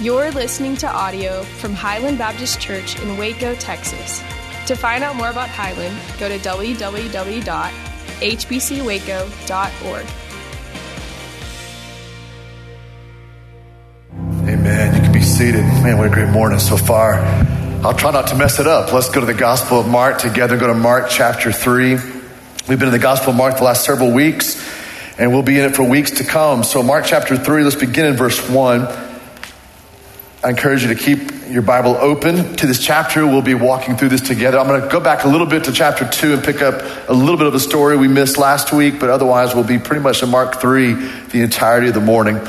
You're listening to audio from Highland Baptist Church in Waco, Texas. To find out more about Highland, go to www.hbcwaco.org. Amen. You can be seated. Man, what a great morning so far. I'll try not to mess it up. Let's go to the Gospel of Mark together. Go to Mark chapter 3. We've been in the Gospel of Mark the last several weeks, and we'll be in it for weeks to come. So, Mark chapter 3, let's begin in verse 1. I encourage you to keep your Bible open to this chapter. We'll be walking through this together. I'm going to go back a little bit to chapter 2 and pick up a little bit of a story we missed last week, but otherwise, we'll be pretty much in Mark 3 the entirety of the morning.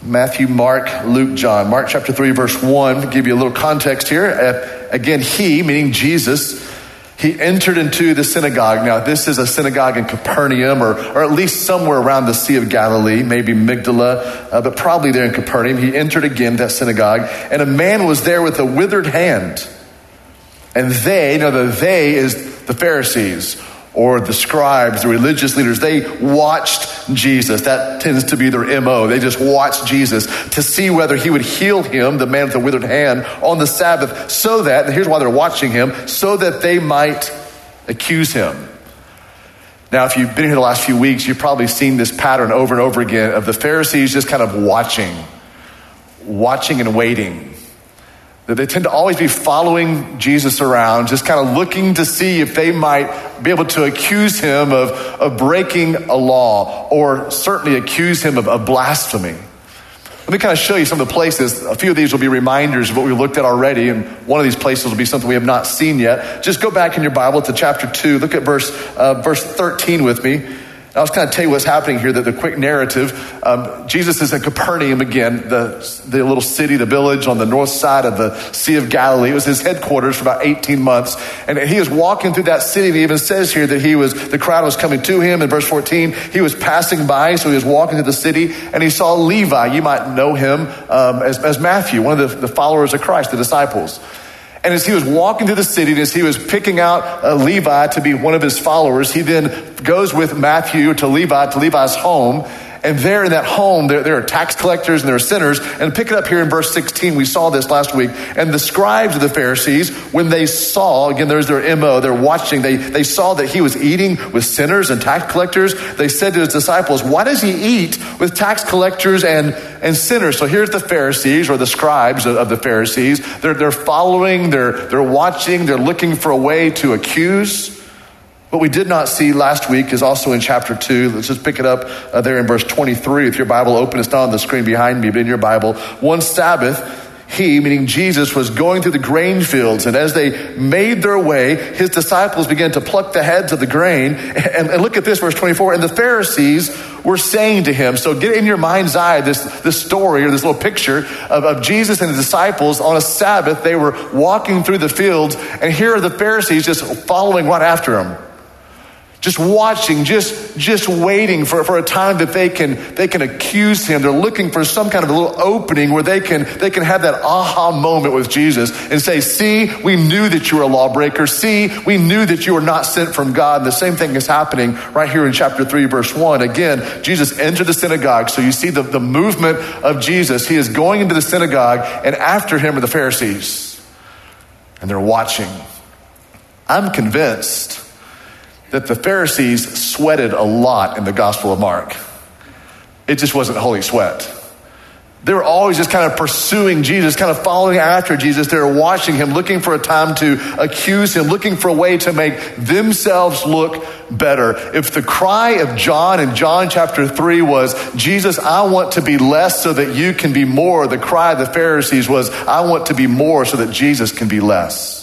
Matthew, Mark, Luke, John. Mark chapter 3, verse 1, give you a little context here. Uh, again, he, meaning Jesus, he entered into the synagogue. Now, this is a synagogue in Capernaum, or, or at least somewhere around the Sea of Galilee, maybe Magdala, uh, but probably there in Capernaum. He entered again that synagogue, and a man was there with a withered hand. And they, now the they is the Pharisees or the scribes, the religious leaders, they watched Jesus. That tends to be their MO. They just watched Jesus to see whether he would heal him, the man with the withered hand, on the Sabbath, so that, and here's why they're watching him, so that they might accuse him. Now, if you've been here the last few weeks, you've probably seen this pattern over and over again of the Pharisees just kind of watching, watching and waiting that they tend to always be following Jesus around, just kind of looking to see if they might be able to accuse him of, of breaking a law or certainly accuse him of, of blasphemy. Let me kind of show you some of the places. A few of these will be reminders of what we looked at already, and one of these places will be something we have not seen yet. Just go back in your Bible to chapter 2. Look at verse, uh, verse 13 with me. I'll just kind of tell you what's happening here, that the quick narrative. Um, Jesus is in Capernaum again, the, the little city, the village on the north side of the Sea of Galilee. It was his headquarters for about 18 months. And he is walking through that city. And he even says here that he was, the crowd was coming to him. In verse 14, he was passing by, so he was walking through the city, and he saw Levi. You might know him um, as, as Matthew, one of the, the followers of Christ, the disciples. And as he was walking through the city, and as he was picking out uh, Levi to be one of his followers, he then goes with Matthew to Levi, to Levi's home. And there in that home, there, there are tax collectors and there are sinners. And pick it up here in verse 16. We saw this last week. And the scribes of the Pharisees, when they saw, again, there's their MO, they're watching, they, they saw that he was eating with sinners and tax collectors. They said to his disciples, Why does he eat with tax collectors and, and sinners? So here's the Pharisees or the scribes of, of the Pharisees. They're, they're following, they're, they're watching, they're looking for a way to accuse. What we did not see last week is also in chapter 2. Let's just pick it up uh, there in verse 23. If your Bible open, it's not on the screen behind me, but in your Bible. One Sabbath, he, meaning Jesus, was going through the grain fields. And as they made their way, his disciples began to pluck the heads of the grain. And, and look at this, verse 24. And the Pharisees were saying to him, so get in your mind's eye this, this story or this little picture of, of Jesus and his disciples on a Sabbath. They were walking through the fields, and here are the Pharisees just following right after him just watching, just, just waiting for, for a time that they can, they can accuse him. They're looking for some kind of a little opening where they can, they can have that aha moment with Jesus and say, see, we knew that you were a lawbreaker. See, we knew that you were not sent from God. And the same thing is happening right here in chapter 3, verse 1. Again, Jesus entered the synagogue. So you see the, the movement of Jesus. He is going into the synagogue and after him are the Pharisees. And they're watching. I'm convinced that the Pharisees sweated a lot in the Gospel of Mark. It just wasn't holy sweat. They were always just kind of pursuing Jesus, kind of following after Jesus. They were watching him, looking for a time to accuse him, looking for a way to make themselves look better. If the cry of John in John chapter 3 was, Jesus, I want to be less so that you can be more, the cry of the Pharisees was, I want to be more so that Jesus can be less.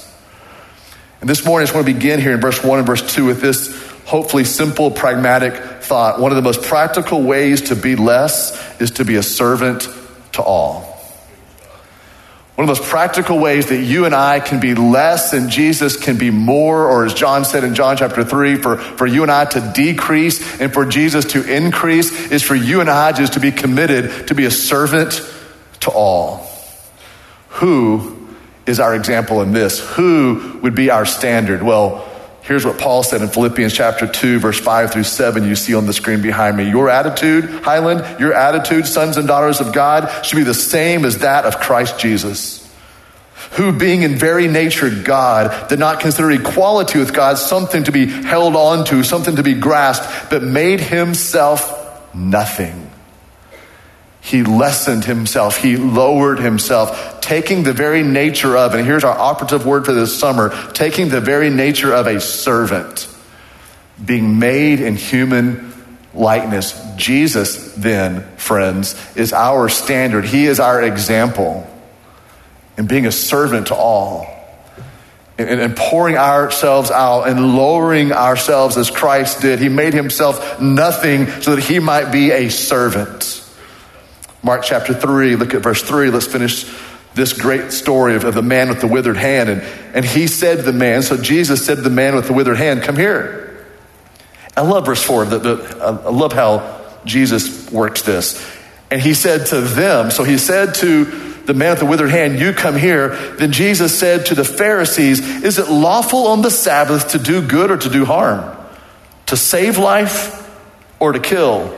And this morning, I just want to begin here in verse 1 and verse 2 with this hopefully simple, pragmatic thought. One of the most practical ways to be less is to be a servant to all. One of the most practical ways that you and I can be less and Jesus can be more, or as John said in John chapter 3, for, for you and I to decrease and for Jesus to increase, is for you and I just to be committed to be a servant to all. Who is our example in this? Who would be our standard? Well, Here's what Paul said in Philippians chapter 2, verse 5 through 7. You see on the screen behind me. Your attitude, Highland, your attitude, sons and daughters of God, should be the same as that of Christ Jesus, who, being in very nature God, did not consider equality with God something to be held on to, something to be grasped, but made himself nothing. He lessened himself. He lowered himself, taking the very nature of, and here's our operative word for this summer, taking the very nature of a servant, being made in human likeness. Jesus, then, friends, is our standard. He is our example in being a servant to all. And, and pouring ourselves out and lowering ourselves as Christ did. He made himself nothing so that he might be a servant. Mark chapter 3, look at verse 3. Let's finish this great story of, of, the man with the withered hand. And, and he said to the man, so Jesus said to the man with the withered hand, Come here. I love verse 4. The, the, I love how Jesus works this. And he said to them, so he said to the man with the withered hand, You come here. Then Jesus said to the Pharisees, Is it lawful on the Sabbath to do good or to do harm? To save life or to kill?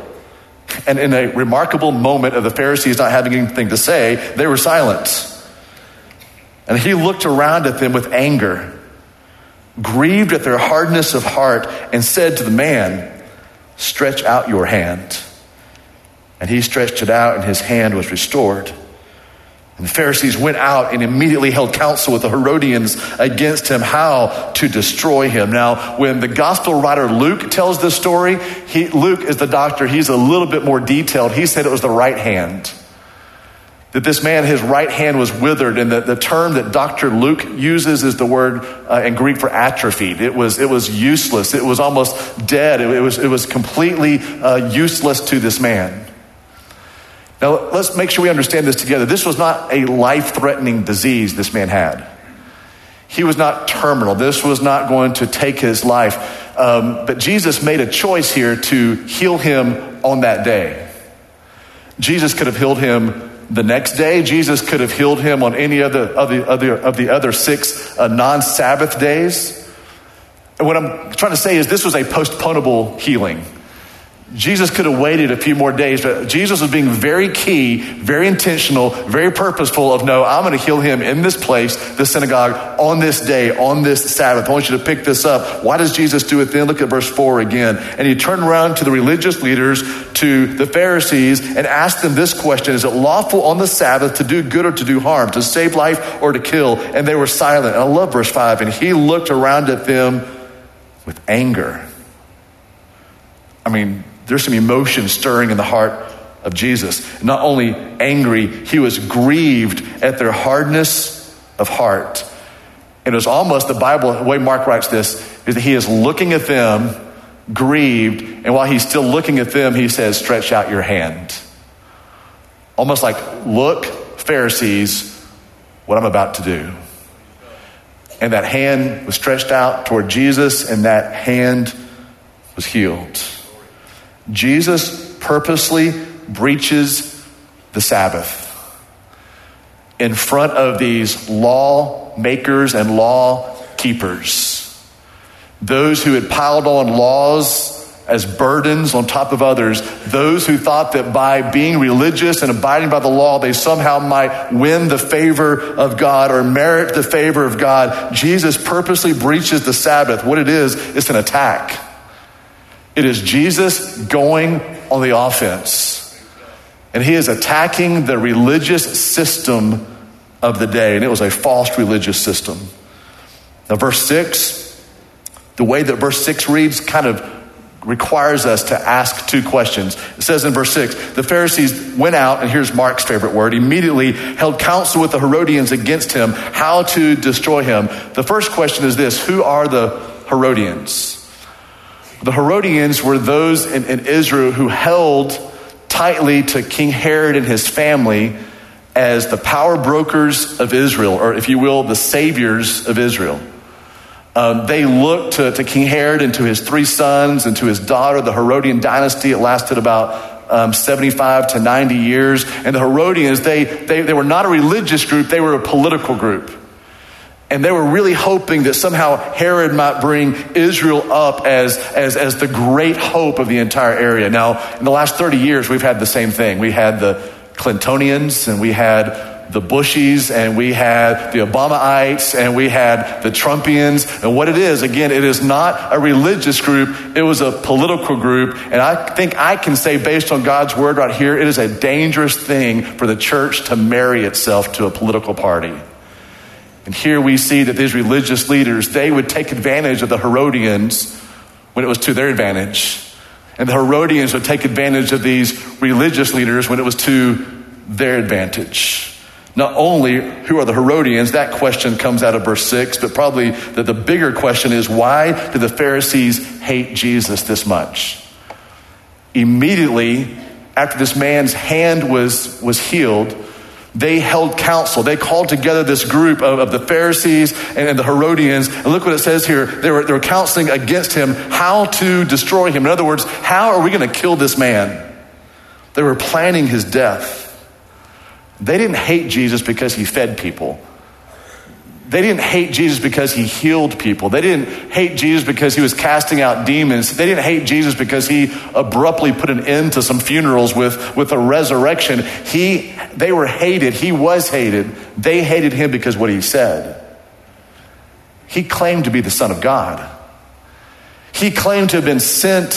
And in a remarkable moment of the Pharisees not having anything to say, they were silent. And he looked around at them with anger, grieved at their hardness of heart, and said to the man, Stretch out your hand. And he stretched it out, and his hand was restored. And the Pharisees went out and immediately held counsel with the Herodians against him how to destroy him. Now, when the gospel writer Luke tells this story, he, Luke is the doctor. He's a little bit more detailed. He said it was the right hand. That this man, his right hand was withered, and the, the term that Dr. Luke uses is the word uh, in Greek for atrophied. It was, it was useless. It was almost dead. It, it was, it was completely uh, useless to this man. Now, let's make sure we understand this together. This was not a life threatening disease this man had. He was not terminal. This was not going to take his life. Um, but Jesus made a choice here to heal him on that day. Jesus could have healed him the next day. Jesus could have healed him on any other of the other, of the other six uh, non Sabbath days. And what I'm trying to say is this was a postponable healing. Jesus could have waited a few more days, but Jesus was being very key, very intentional, very purposeful of no, I'm going to heal him in this place, the synagogue, on this day, on this Sabbath. I want you to pick this up. Why does Jesus do it then? Look at verse 4 again. And he turned around to the religious leaders, to the Pharisees, and asked them this question Is it lawful on the Sabbath to do good or to do harm, to save life or to kill? And they were silent. And I love verse 5. And he looked around at them with anger. I mean, there's some emotion stirring in the heart of Jesus. Not only angry, he was grieved at their hardness of heart. And it was almost the Bible, the way Mark writes this, is that he is looking at them, grieved, and while he's still looking at them, he says, Stretch out your hand. Almost like, Look, Pharisees, what I'm about to do. And that hand was stretched out toward Jesus, and that hand was healed. Jesus purposely breaches the Sabbath in front of these law makers and law keepers. Those who had piled on laws as burdens on top of others, those who thought that by being religious and abiding by the law, they somehow might win the favor of God or merit the favor of God. Jesus purposely breaches the Sabbath. What it is, it's an attack. It is Jesus going on the offense. And he is attacking the religious system of the day. And it was a false religious system. Now, verse 6, the way that verse 6 reads kind of requires us to ask two questions. It says in verse 6 the Pharisees went out, and here's Mark's favorite word, immediately held counsel with the Herodians against him, how to destroy him. The first question is this Who are the Herodians? The Herodians were those in, in Israel who held tightly to King Herod and his family as the power brokers of Israel, or if you will, the saviors of Israel. Um, they looked to, to, King Herod and to his three sons and to his daughter, the Herodian dynasty. It lasted about um, 75 to 90 years. And the Herodians, they, they, they were not a religious group, they were a political group. And they were really hoping that somehow Herod might bring Israel up as, as, as the great hope of the entire area. Now, in the last 30 years, we've had the same thing. We had the Clintonians and we had the Bushies and we had the Obamaites and we had the Trumpians. And what it is, again, it is not a religious group, it was a political group. And I think I can say, based on God's word right here, it is a dangerous thing for the church to marry itself to a political party. And here we see that these religious leaders, they would take advantage of the Herodians when it was to their advantage. And the Herodians would take advantage of these religious leaders when it was to their advantage. Not only who are the Herodians, that question comes out of verse 6, but probably the, the bigger question is why do the Pharisees hate Jesus this much? Immediately after this man's hand was, was healed, they held council. They called together this group of, of the Pharisees and, and, the Herodians. And look what it says here. They were, they were counseling against him how to destroy him. In other words, how are we going to kill this man? They were planning his death. They didn't hate Jesus because he fed people. They didn't hate Jesus because he healed people. They didn't hate Jesus because he was casting out demons. They didn't hate Jesus because he abruptly put an end to some funerals with, with a resurrection. He, they were hated. He was hated. They hated him because what he said. He claimed to be the Son of God. He claimed to have been sent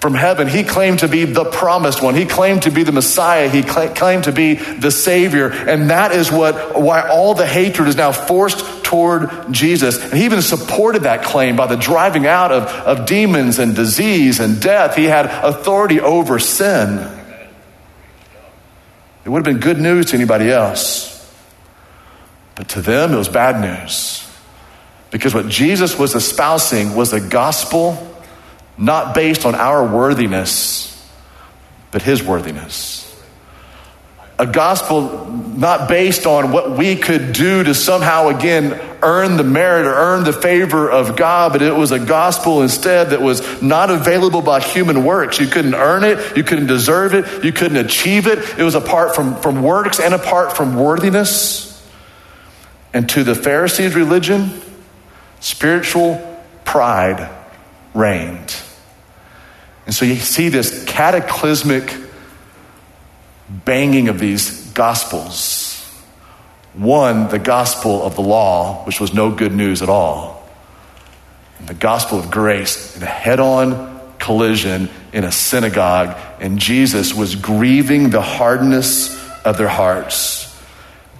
from heaven. He claimed to be the promised one. He claimed to be the Messiah. He cl- claimed to be the Savior. And that is what, why all the hatred is now forced toward Jesus. And he even supported that claim by the driving out of, of demons and disease and death. He had authority over sin. It would have been good news to anybody else. But to them, it was bad news. Because what Jesus was espousing was the gospel not based on our worthiness, but His worthiness. A gospel not based on what we could do to somehow again earn the merit or earn the favor of God, but it was a gospel instead that was not available by human works. You couldn't earn it, you couldn't deserve it, you couldn't achieve it. It was apart from, from works and apart from worthiness. And to the Pharisees' religion, spiritual pride reigned. And so you see this cataclysmic banging of these gospels. One, the gospel of the law, which was no good news at all. And the gospel of grace, in a head on collision in a synagogue. And Jesus was grieving the hardness of their hearts.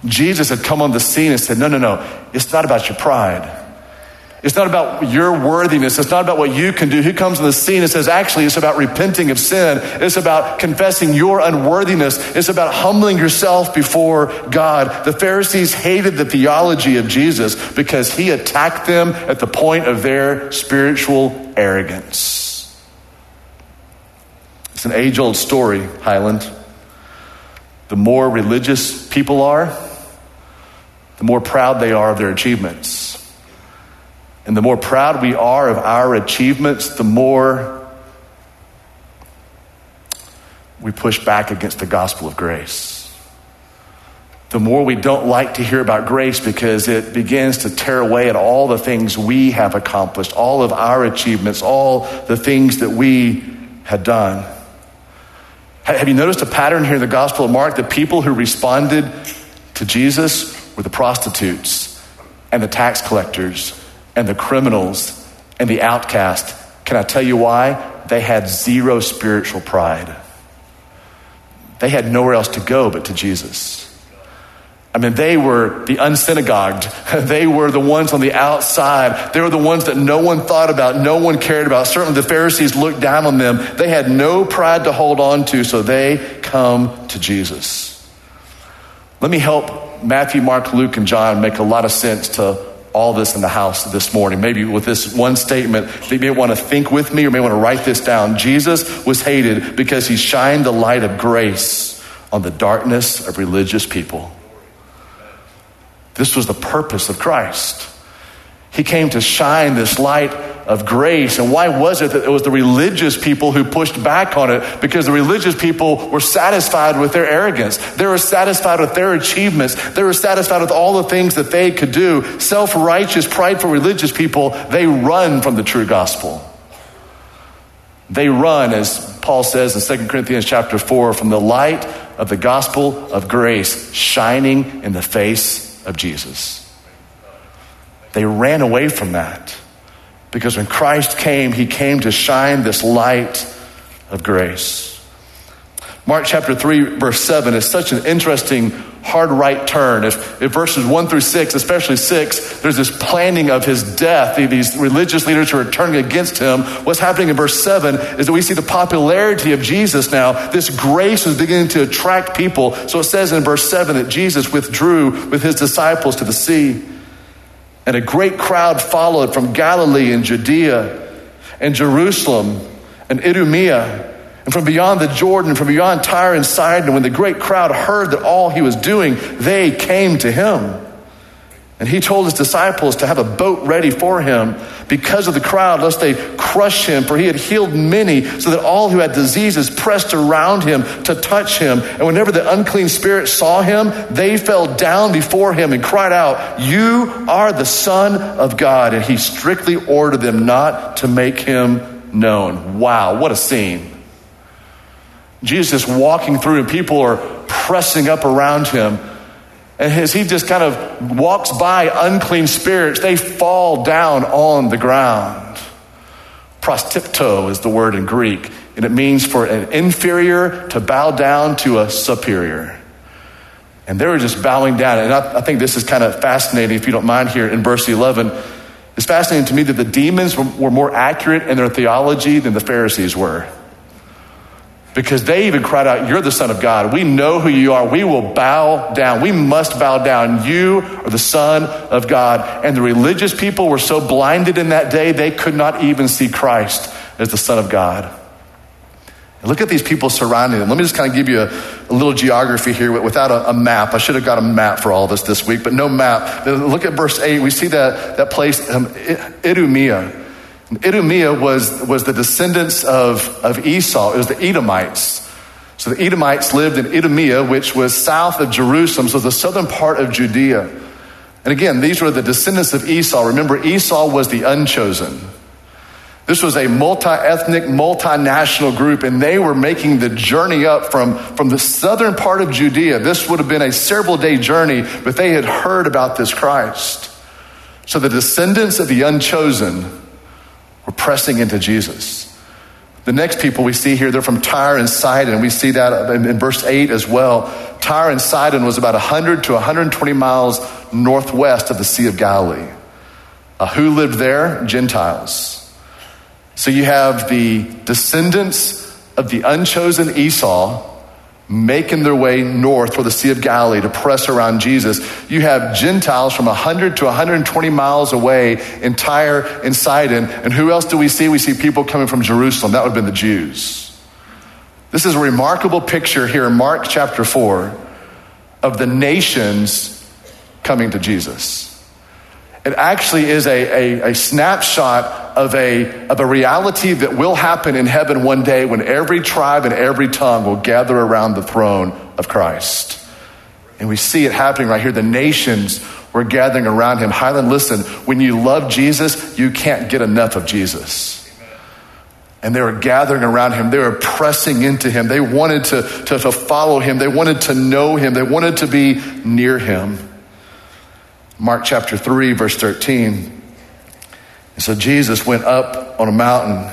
Jesus had come on the scene and said, No, no, no, it's not about your pride. It's not about your worthiness. It's not about what you can do. Who comes on the scene and says, actually, it's about repenting of sin. It's about confessing your unworthiness. It's about humbling yourself before God. The Pharisees hated the theology of Jesus because he attacked them at the point of their spiritual arrogance. It's an age old story, Highland. The more religious people are, the more proud they are of their achievements. And the more proud we are of our achievements, the more we push back against the gospel of grace. The more we don't like to hear about grace because it begins to tear away at all the things we have accomplished, all of our achievements, all the things that we had done. Have you noticed a pattern here in the Gospel of Mark? The people who responded to Jesus were the prostitutes and the tax collectors and the criminals and the outcast. Can I tell you why? They had zero spiritual pride. They had nowhere else to go but to Jesus. I mean, they were the unsynagogued. They were the ones on the outside. They were the ones that no one thought about, no one cared about. Certainly the Pharisees looked down on them. They had no pride to hold on to, so they come to Jesus. Let me help Matthew, Mark, Luke, and John make a lot of sense to all this in the house this morning. Maybe with this one statement, you may want to think with me or may want to write this down. Jesus was hated because he shined the light of grace on the darkness of religious people. This was the purpose of Christ. He came to shine this light of grace. And why was it that it was the religious people who pushed back on it? Because the religious people were satisfied with their arrogance. They were satisfied with their achievements. They were satisfied with all the things that they could do. Self righteous, prideful religious people, they run from the true gospel. They run, as Paul says in 2 Corinthians chapter 4, from the light of the gospel of grace shining in the face of Jesus. They ran away from that because when Christ came, he came to shine this light of grace. Mark chapter 3, verse 7 is such an interesting hard right turn. If, if verses 1 through 6, especially 6, there's this planning of his death, these religious leaders who are turning against him. What's happening in verse 7 is that we see the popularity of Jesus now. This grace is beginning to attract people. So it says in verse 7 that Jesus withdrew with his disciples to the sea. And a great crowd followed from Galilee and Judea and Jerusalem and Idumea and from beyond the Jordan, from beyond Tyre and Sidon, when the great crowd heard that all he was doing, they came to him. And he told his disciples to have a boat ready for him because of the crowd, lest they crush him, for he had healed many, so that all who had diseases pressed around him to touch him. And whenever the unclean spirits saw him, they fell down before him and cried out, You are the Son of God. And he strictly ordered them not to make him known. Wow, what a scene. Jesus is walking through and people are pressing up around him. And as he just kind of walks by unclean spirits, they fall down on the ground. Prostipto is the word in Greek, and it means for an inferior to bow down to a superior. And they were just bowing down. And I, I think this is kind of fascinating, if you don't mind, here in verse 11. It's fascinating to me that the demons were, were more accurate in their theology than the Pharisees were because they even cried out, You're the Son of God. We know who you are. We will bow down. We must bow down. You are the Son of God. And the religious people were so blinded in that day, they could not even see Christ as the Son of God. And look at these people surrounding them. Let me just kind of give you a, a little geography here without a, a, map. I should have got a map for all of us this week, but no map. Look at verse 8. We see that, that place, um, Idumea. Idumea was, was the descendants of, of Esau, it was the Edomites. So the Edomites lived in Idumea, which was south of Jerusalem, so the southern part of Judea. And again, these were the descendants of Esau. Remember, Esau was the unchosen. This was a multi ethnic, multinational group, and they were making the journey up from, from the southern part of Judea. This would have been a several day journey, but they had heard about this Christ. So the descendants of the unchosen we're pressing into Jesus. The next people we see here, they're from Tyre and Sidon. We see that in, in verse 8 as well. Tyre and Sidon was about 100 to 120 miles northwest of the Sea of Galilee. Uh, who lived there? Gentiles. So you have the descendants of the unchosen Esau making their way north for the Sea of Galilee to press around Jesus. You have Gentiles from 100 to 120 miles away in Tyre and Sidon. And who else do we see? We see people coming from Jerusalem. That would have been the Jews. This is a remarkable picture here in Mark chapter 4 of the nations coming to Jesus. It actually is a, a, a, snapshot of a, of a reality that will happen in heaven one day when every tribe and every tongue will gather around the throne of Christ. And we see it happening right here. The nations were gathering around him. Highland, listen, when you love Jesus, you can't get enough of Jesus. And they were gathering around him. They were pressing into him. They wanted to, to, to follow him. They wanted to know him. They wanted to be near him. Mark chapter 3, verse 13. And so Jesus went up on a mountain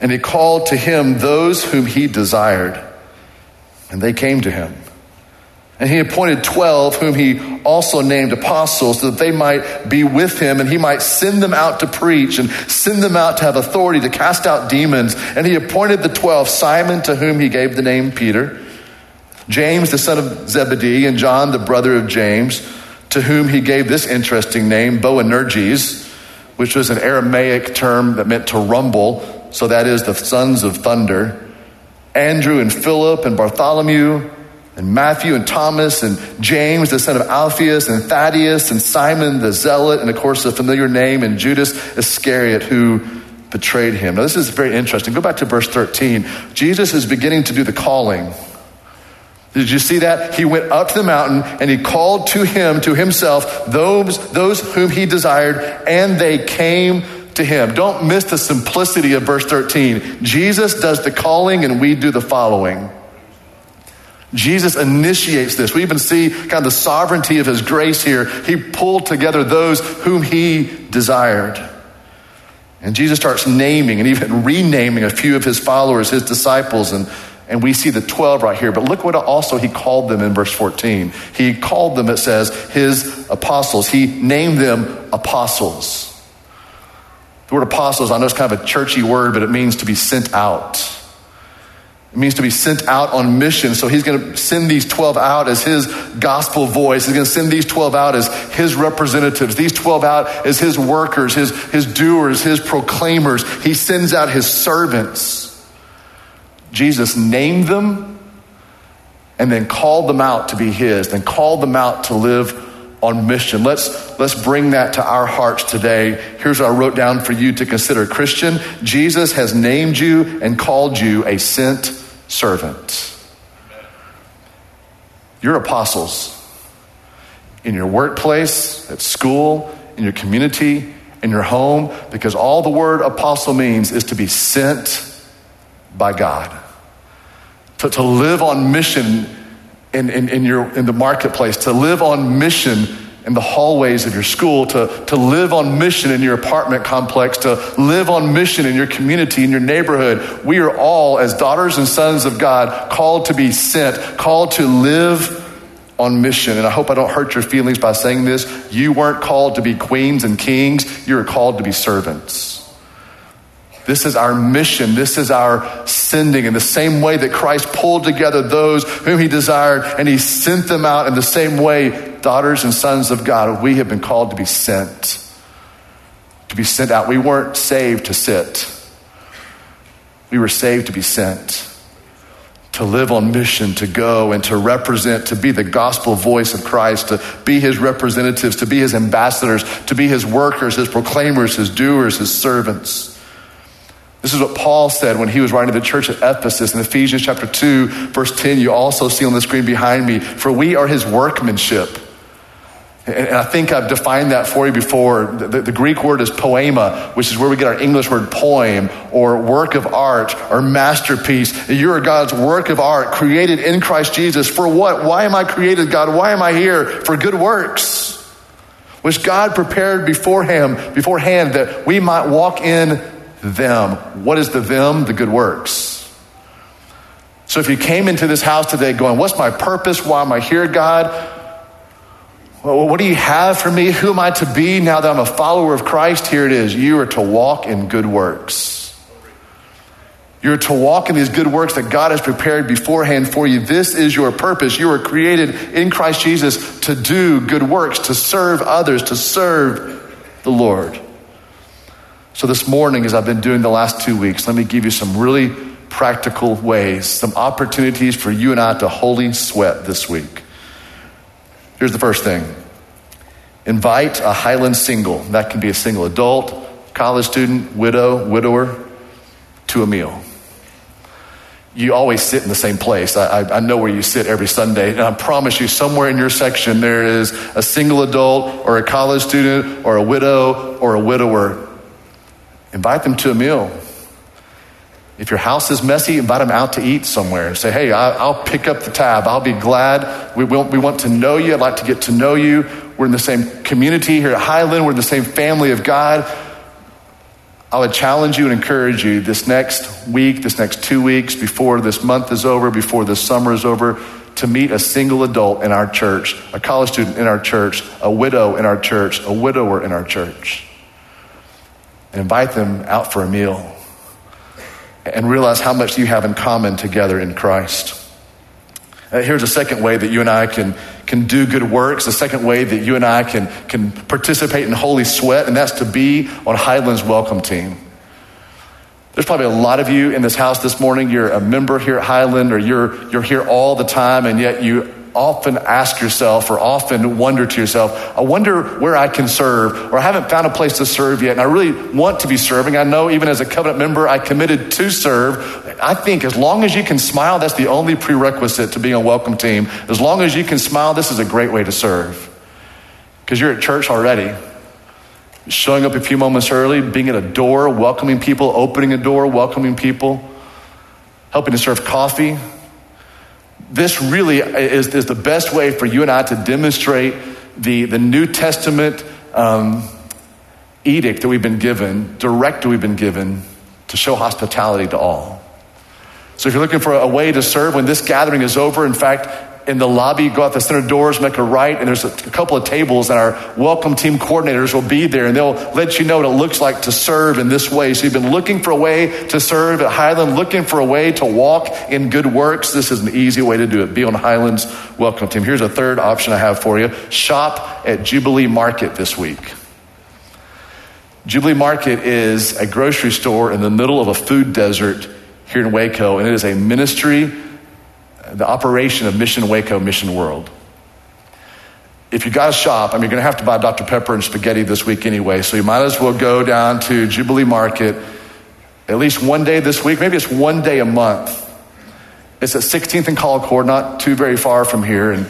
and he called to him those whom he desired, and they came to him. And he appointed 12, whom he also named apostles, so that they might be with him and he might send them out to preach and send them out to have authority to cast out demons. And he appointed the 12, Simon, to whom he gave the name Peter, James, the son of Zebedee, and John, the brother of James to whom he gave this interesting name, Boanerges, which was an Aramaic term that meant to rumble. So that is the sons of thunder. Andrew and Philip and Bartholomew, and Matthew and Thomas and James, the son of Alphaeus, and Thaddeus and Simon the Zealot, and of course the familiar name, and Judas Iscariot, who betrayed him. Now, this is very interesting. Go back to verse 13. Jesus is beginning to do the calling. Did you see that? He went up to the mountain and he called to him, to himself, those, those whom he desired, and they came to him. Don't miss the simplicity of verse 13. Jesus does the calling and we do the following. Jesus initiates this. We even see kind of the sovereignty of his grace here. He pulled together those whom he desired. And Jesus starts naming and even renaming a few of his followers, his disciples, and, and we see the 12 right here. But look what also he called them in verse 14. He called them, it says, his apostles. He named them apostles. The word apostles, I know it's kind of a churchy word, but it means to be sent out. It means to be sent out on mission. So he's going to send these 12 out as his gospel voice. He's going to send these 12 out as his representatives, these 12 out as his workers, his, his doers, his proclaimers. He sends out his servants. Jesus named them and then called them out to be his, then called them out to live on mission. Let's, let's bring that to our hearts today. Here's what I wrote down for you to consider. Christian, Jesus has named you and called you a sent servant. You're apostles in your workplace, at school, in your community, in your home, because all the word apostle means is to be sent by God. To, to live on mission in, in, in, your, in the marketplace, to live on mission in the hallways of your school, to, to live on mission in your apartment complex, to live on mission in your community, in your neighborhood. We are all, as daughters and sons of God, called to be sent, called to live on mission. And I hope I don't hurt your feelings by saying this. You weren't called to be queens and kings, you were called to be servants. This is our mission. This is our sending. In the same way that Christ pulled together those whom he desired and he sent them out, in the same way, daughters and sons of God, we have been called to be sent. To be sent out. We weren't saved to sit, we were saved to be sent. To live on mission, to go and to represent, to be the gospel voice of Christ, to be his representatives, to be his ambassadors, to be his workers, his proclaimers, his doers, his servants. This is what Paul said when he was writing to the church at Ephesus in Ephesians chapter 2, verse 10. You also see on the screen behind me, for we are his workmanship. And I think I've defined that for you before. The, the, Greek word is poema, which is where we get our English word poem or work of art or masterpiece. You are God's work of art created in Christ Jesus. For what? Why am I created, God? Why am I here? For good works, which God prepared beforehand, beforehand that we might walk in them. What is the them? The good works. So if you came into this house today going, What's my purpose? Why am I here, God? Well, what do you have for me? Who am I to be now that I'm a follower of Christ? Here it is. You are to walk in good works. You're to walk in these good works that God has prepared beforehand for you. This is your purpose. You are created in Christ Jesus to do good works, to serve others, to serve the Lord. So, this morning, as I've been doing the last two weeks, let me give you some really practical ways, some opportunities for you and I to holy sweat this week. Here's the first thing invite a Highland single. That can be a single adult, college student, widow, widower, to a meal. You always sit in the same place. I, I, I know where you sit every Sunday, and I promise you, somewhere in your section, there is a single adult, or a college student, or a widow, or a widower Invite them to a meal. If your house is messy, invite them out to eat somewhere. and Say, hey, I'll pick up the tab. I'll be glad. We, we want to know you. I'd like to get to know you. We're in the same community here at Highland. We're in the same family of God. I would challenge you and encourage you this next week, this next two weeks, before this month is over, before this summer is over, to meet a single adult in our church, a college student in our church, a widow in our church, a widower in our church and invite them out for a meal and realize how much you have in common together in Christ. Uh, here's a second way that you and I can, can do good works, the second way that you and I can, can participate in holy sweat, and that's to be on Highland's welcome team. There's probably a lot of you in this house this morning. You're a member here at Highland, or you're, you're here all the time, and yet you often ask yourself or often wonder to yourself, I wonder where I can serve, or I haven't found a place to serve yet, and I really want to be serving. I know even as a covenant member, I committed to serve. I think as long as you can smile, that's the only prerequisite to being a welcome team. As long as you can smile, this is a great way to serve. Because you're at church already. Showing up a few moments early, being at a door, welcoming people, opening a door, welcoming people, helping to serve coffee, this really is, is the best way for you and I to demonstrate the, the New Testament um, edict that we've been given, direct we've been given to show hospitality to all. So if you're looking for a way to serve when this gathering is over, in fact, in the lobby, go out the center doors, make a right, and there's a, a, couple of tables, and our welcome team coordinators will be there, and they'll let you know what it looks like to serve in this way. So you've been looking for a way to serve at Highland, looking for a way to walk in good works. This is an easy way to do it. Be on Highland's welcome team. Here's a third option I have for you shop at Jubilee Market this week. Jubilee Market is a grocery store in the middle of a food desert here in Waco, and it is a ministry the operation of Mission Waco, Mission World. If you got a shop, I mean, you're going to have to buy Dr. Pepper and spaghetti this week anyway, so you might as well go down to Jubilee Market at least one day this week. Maybe it's one day a month. It's at 16th and Colcord, not too very far from here. And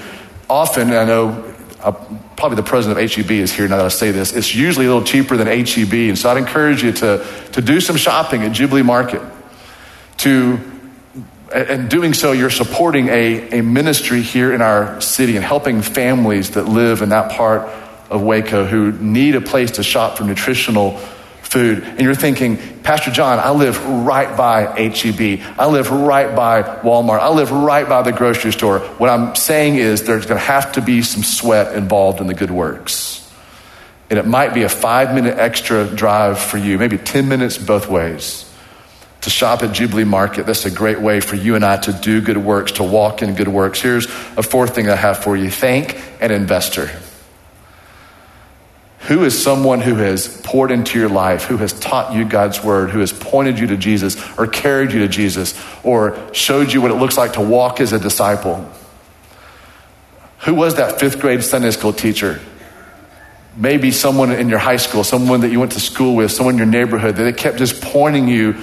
often, I know uh, probably the president of HEB is here now that I say this, it's usually a little cheaper than HEB. And so I'd encourage you to, to do some shopping at Jubilee Market, to and doing so, you're supporting a, a ministry here in our city and helping families that live in that part of Waco who need a place to shop for nutritional food. And you're thinking, Pastor John, I live right by HEB. I live right by Walmart. I live right by the grocery store. What I'm saying is there's going to have to be some sweat involved in the good works. And it might be a five minute extra drive for you, maybe 10 minutes both ways to shop at Jubilee Market. That's a great way for you and I to do good works, to walk in good works. Here's a fourth thing I have for you thank an investor. Who is someone who has poured into your life, who has taught you God's word, who has pointed you to Jesus, or carried you to Jesus, or showed you what it looks like to walk as a disciple? Who was that fifth grade Sunday school teacher? Maybe someone in your high school, someone that you went to school with, someone in your neighborhood that kept just pointing you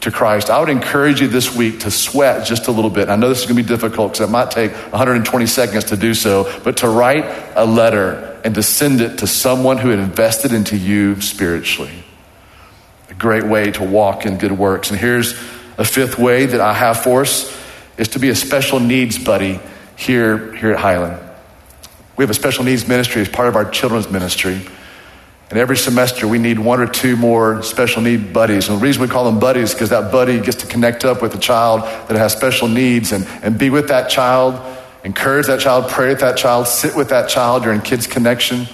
to Christ, I would encourage you this week to sweat just a little bit. I know this is going to be difficult because it might take 120 seconds to do so, but to write a letter and to send it to someone who had invested into you spiritually. A great way to walk in good works. And here's a fifth way that I have for us is to be a special needs buddy here, here at Highland. We have a special needs ministry as part of our children's ministry. And every semester, we need one or two more special need buddies. And the reason we call them buddies is because that buddy gets to connect up with a child that has special needs and, and be with that child, encourage that child, pray with that child, sit with that child during kids' connection.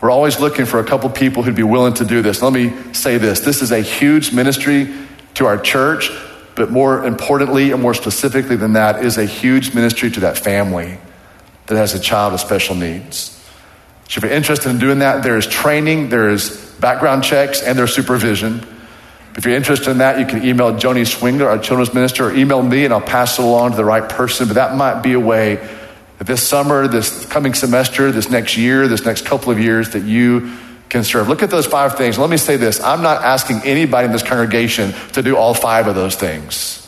We're always looking for a couple people who'd be willing to do this. Let me say this this is a huge ministry to our church, but more importantly and more specifically than that, is a huge ministry to that family that has a child with special needs. So if you're interested in doing that, there is training, there is background checks, and there's supervision. If you're interested in that, you can email Joni Swingler, our children's minister, or email me and I'll pass it along to the right person. But that might be a way that this summer, this coming semester, this next year, this next couple of years that you can serve. Look at those five things. Let me say this I'm not asking anybody in this congregation to do all five of those things.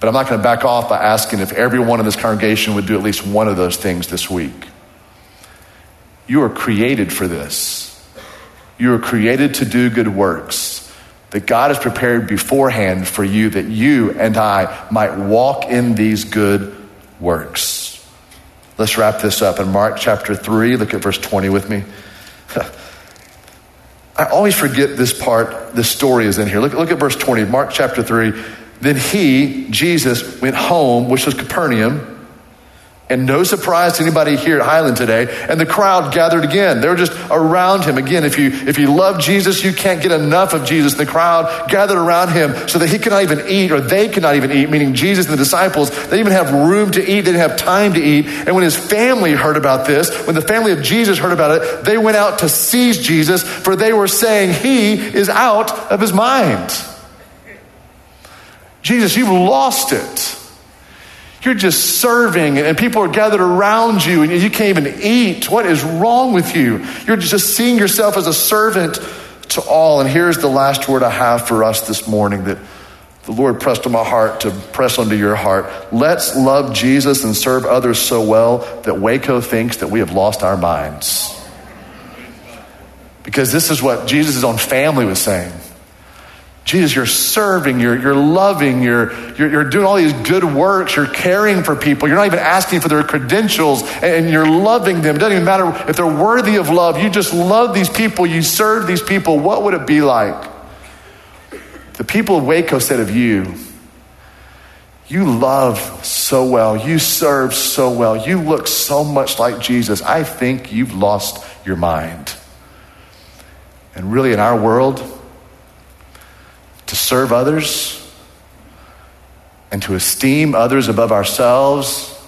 But I'm not going to back off by asking if everyone in this congregation would do at least one of those things this week. You are created for this. You are created to do good works that God has prepared beforehand for you that you and I might walk in these good works. Let's wrap this up in Mark chapter 3. Look at verse 20 with me. I always forget this part, this story is in here. Look, look at verse 20, Mark chapter 3. Then he, Jesus, went home, which was Capernaum, And no surprise to anybody here at Highland today. And the crowd gathered again. They were just around him. Again, if you if you love Jesus, you can't get enough of Jesus. The crowd gathered around him so that he could not even eat, or they could not even eat, meaning Jesus and the disciples. They didn't even have room to eat, they didn't have time to eat. And when his family heard about this, when the family of Jesus heard about it, they went out to seize Jesus, for they were saying, He is out of his mind. Jesus, you've lost it. You're just serving and people are gathered around you and you can't even eat. What is wrong with you? You're just seeing yourself as a servant to all. And here's the last word I have for us this morning that the Lord pressed on my heart to press onto your heart. Let's love Jesus and serve others so well that Waco thinks that we have lost our minds. Because this is what Jesus' own family was saying. Jesus, you're serving, you're, you're loving, you're, you're, you're, doing all these good works, you're caring for people, you're not even asking for their credentials, and you're loving them. It doesn't even matter if they're worthy of love. You just love these people, you serve these people. What would it be like? The people of Waco said of you, you love so well, you serve so well, you look so much like Jesus. I think you've lost your mind. And really, in our world, to serve others and to esteem others above ourselves,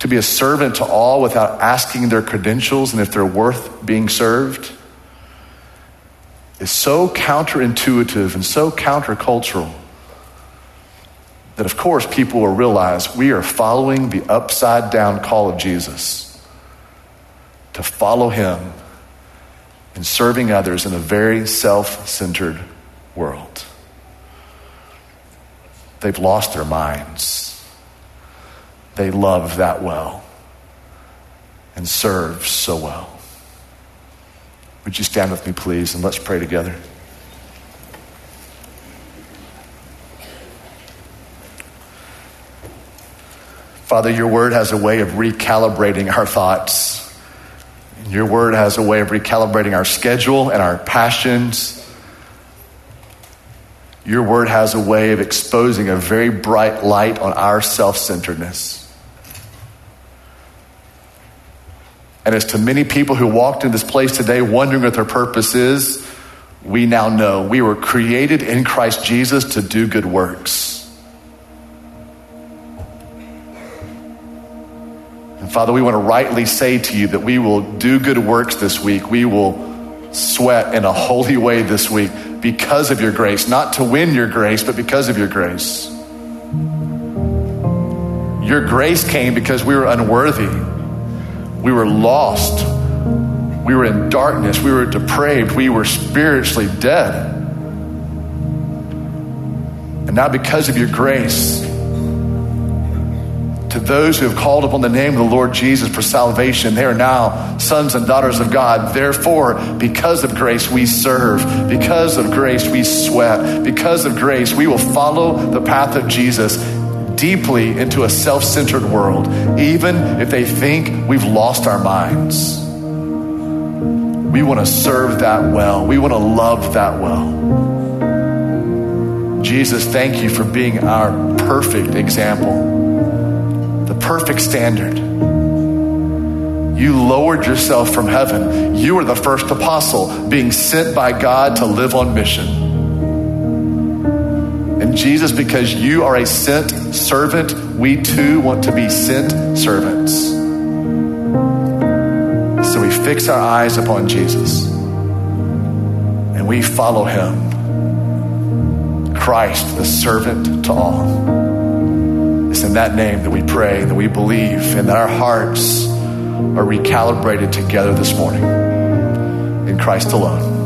to be a servant to all without asking their credentials and if they're worth being served, is so counterintuitive and so countercultural that, of course, people will realize we are following the upside down call of Jesus to follow him in serving others in a very self centered world. They've lost their minds. They love that well and serve so well. Would you stand with me, please, and let's pray together? Father, your word has a way of recalibrating our thoughts. Your word has a way of recalibrating our schedule and our passions your word has a way of exposing a very bright light on our self centeredness. And as to many people who walked in this place today wondering what their purpose is, we now know we were created in Christ Jesus to do good works. And Father, we want to rightly say to you that we will do good works this week. We will sweat in a holy way this week because of your grace, not to win your grace, but because of your grace. Your grace came because we were unworthy. We were lost. We were in darkness. We were depraved. We were spiritually dead. And now, because of your grace, to those who have called upon the name of the Lord Jesus for salvation, they are now sons and daughters of God. Therefore, because of grace, we serve. Because of grace, we sweat. Because of grace, we will follow the path of Jesus deeply into a self centered world, even if they think we've lost our minds. We want to serve that well, we want to love that well. Jesus, thank you for being our perfect example perfect standard. You lowered yourself from heaven. You were the first apostle being sent by God to live on mission. And Jesus, because you are a sent servant, we too want to be sent servants. So we fix our eyes upon Jesus and we follow him. Christ, the servant to all. In that name that we pray, that we believe, and that our hearts are recalibrated together this morning. In Christ alone.